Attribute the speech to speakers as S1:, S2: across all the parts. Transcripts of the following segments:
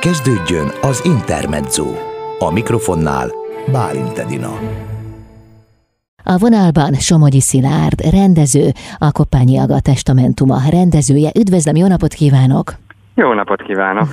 S1: Kezdődjön az Intermezzo. A mikrofonnál Bálint Edina.
S2: A vonalban Somogyi Szilárd, rendező, a Koppányi Aga Testamentuma rendezője. Üdvözlöm, jó napot kívánok!
S3: Jó napot kívánok!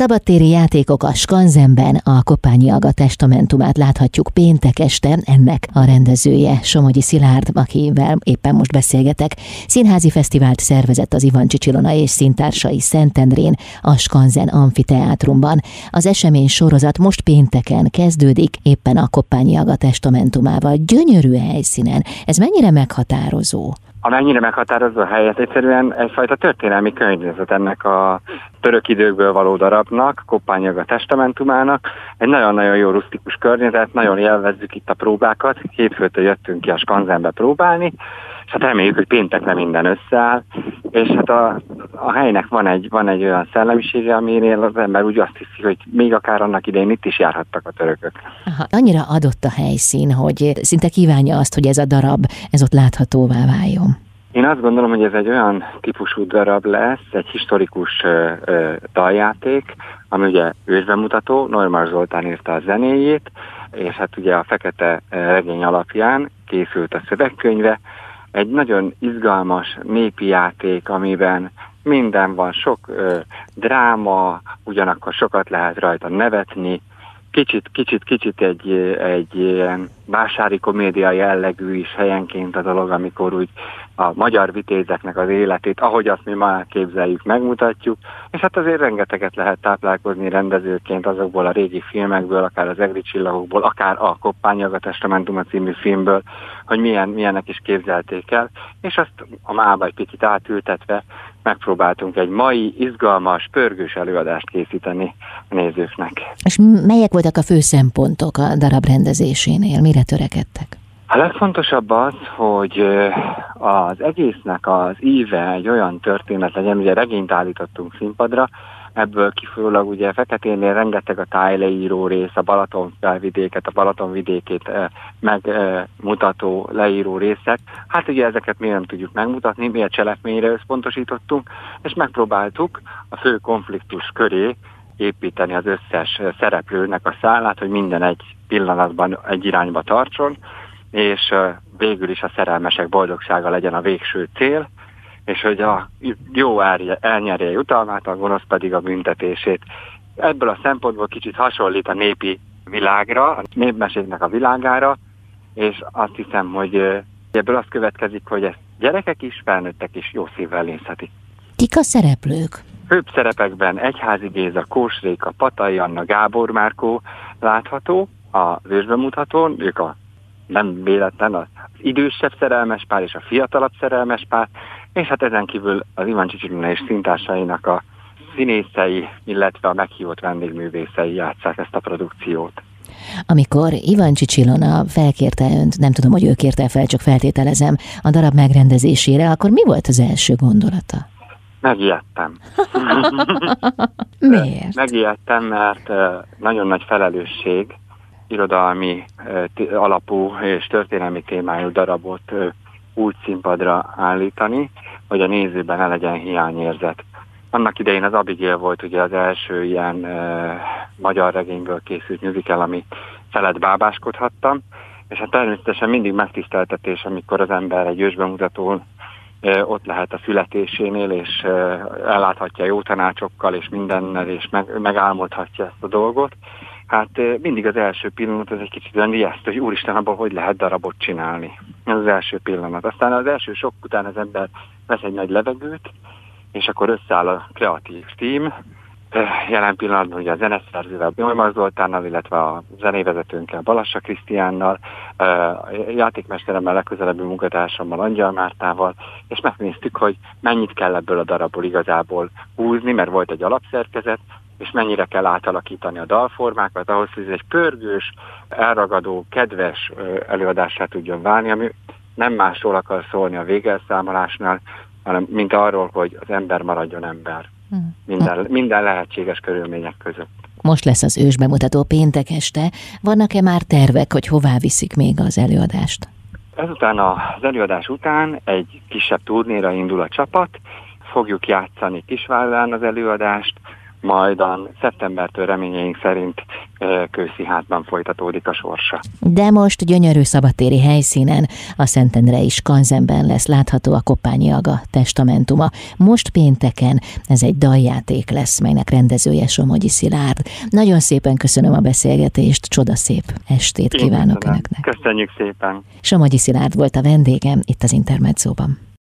S2: Szabadtéri játékok a Skanzenben a Kopányi Aga testamentumát láthatjuk péntek este, ennek a rendezője Somogyi Szilárd, akivel éppen most beszélgetek. Színházi fesztivált szervezett az Ivan Csicsilona és színtársai Szentendrén, a Skanzen amfiteátrumban. Az esemény sorozat most pénteken kezdődik, éppen a Kopányi Aga testamentumával. Gyönyörű helyszínen. Ez mennyire meghatározó?
S3: amennyire meghatározza a helyet, egyszerűen egyfajta történelmi környezet ennek a török időkből való darabnak, Koppányag testamentumának. Egy nagyon-nagyon jó rustikus környezet, nagyon élvezzük itt a próbákat. Hétfőtől jöttünk ki a Skanzenbe próbálni, és hát reméljük, hogy péntekre minden összeáll, és hát a, a helynek van egy, van egy olyan szellemisége, aminél az ember úgy azt hiszi, hogy még akár annak idején itt is járhattak a törökök.
S2: Aha, annyira adott a helyszín, hogy szinte kívánja azt, hogy ez a darab, ez ott láthatóvá váljon.
S3: Én azt gondolom, hogy ez egy olyan típusú darab lesz, egy historikus ö, ö, daljáték, ami ugye ősbemutató, Normar Zoltán írta a zenéjét, és hát ugye a Fekete regény alapján készült a szövegkönyve, egy nagyon izgalmas népi játék, amiben minden van, sok ö, dráma, ugyanakkor sokat lehet rajta nevetni, kicsit, kicsit, kicsit egy, egy ilyen vásári komédia jellegű is helyenként a dolog, amikor úgy a magyar vitézeknek az életét, ahogy azt mi már képzeljük, megmutatjuk, és hát azért rengeteget lehet táplálkozni rendezőként azokból a régi filmekből, akár az Egri csillagokból, akár a Koppányag a című filmből, hogy milyen, milyenek is képzelték el, és azt a mába egy picit átültetve megpróbáltunk egy mai, izgalmas, pörgős előadást készíteni a nézőknek.
S2: És melyek voltak a fő szempontok a darab rendezésénél? Mire törekedtek?
S3: A legfontosabb az, hogy az egésznek az íve egy olyan történet legyen, ugye regényt állítottunk színpadra, ebből kifolyólag ugye Feketénél rengeteg a tájleíró rész, a Balaton felvidéket, a Balaton vidékét megmutató leíró részek. Hát ugye ezeket mi nem tudjuk megmutatni, mi a cselekményre összpontosítottunk, és megpróbáltuk a fő konfliktus köré építeni az összes szereplőnek a szállát, hogy minden egy pillanatban egy irányba tartson, és végül is a szerelmesek boldogsága legyen a végső cél, és hogy a jó elnyerje jutalmát, a gonosz pedig a büntetését. Ebből a szempontból kicsit hasonlít a népi világra, a népmeséknek a világára, és azt hiszem, hogy ebből az következik, hogy ezt gyerekek is, felnőttek is jó szívvel nézhetik.
S2: Kik a szereplők?
S3: Főbb szerepekben Egyházi Géza, Kósréka, Patai Anna, Gábor Márkó látható a vősbemutatón, ők a nem véletlen az idősebb szerelmes pár és a fiatalabb szerelmes pár, és hát ezen kívül az Iván Csicsilina és színtársainak a színészei, illetve a meghívott vendégművészei játszák ezt a produkciót.
S2: Amikor Ivan Csicsilona felkérte önt, nem tudom, hogy ő kérte fel, csak feltételezem, a darab megrendezésére, akkor mi volt az első gondolata?
S3: Megijedtem.
S2: Miért?
S3: Megijedtem, mert nagyon nagy felelősség irodalmi alapú és történelmi témájú darabot úgy színpadra állítani, hogy a nézőben ne legyen hiányérzet. Annak idején az Abigail volt ugye az első ilyen uh, magyar regényből készült musical, ami felett bábáskodhattam, és hát természetesen mindig megtiszteltetés, amikor az ember egy ősbemutatón uh, ott lehet a születésénél, és uh, elláthatja jó tanácsokkal, és mindennel, és meg, megálmodhatja ezt a dolgot. Hát mindig az első pillanat az egy kicsit olyan ijesztő, hogy úristen, abban hogy lehet darabot csinálni. Ez az első pillanat. Aztán az első sok után az ember vesz egy nagy levegőt, és akkor összeáll a kreatív tím. Jelen pillanatban ugye a zeneszerzővel, Bjormar Zoltánnal, illetve a zenévezetőnkkel, Balassa Krisztiánnal, játékmesteremmel, legközelebbi munkatársammal, Angyal Mártával, és megnéztük, hogy mennyit kell ebből a darabból igazából húzni, mert volt egy alapszerkezet, és mennyire kell átalakítani a dalformákat, ahhoz, hogy ez egy pörgős, elragadó, kedves előadását tudjon válni, ami nem másról akar szólni a végelszámolásnál, hanem mint arról, hogy az ember maradjon ember. Hmm. Minden, minden lehetséges körülmények között.
S2: Most lesz az ős bemutató péntek este. Vannak-e már tervek, hogy hová viszik még az előadást?
S3: Ezután az előadás után egy kisebb turnéra indul a csapat, fogjuk játszani Kisvállán az előadást, majd szeptembertől reményeink szerint kőszi hátban folytatódik a sorsa.
S2: De most gyönyörű szabadtéri helyszínen, a Szentendrei Skanzenben lesz látható a Koppányi Aga testamentuma. Most pénteken ez egy daljáték lesz, melynek rendezője Somogyi Szilárd. Nagyon szépen köszönöm a beszélgetést, csodaszép estét kívánok
S3: Én
S2: Önöknek.
S3: Köszönjük szépen.
S2: Somogyi Szilárd volt a vendégem itt az Intermedzóban.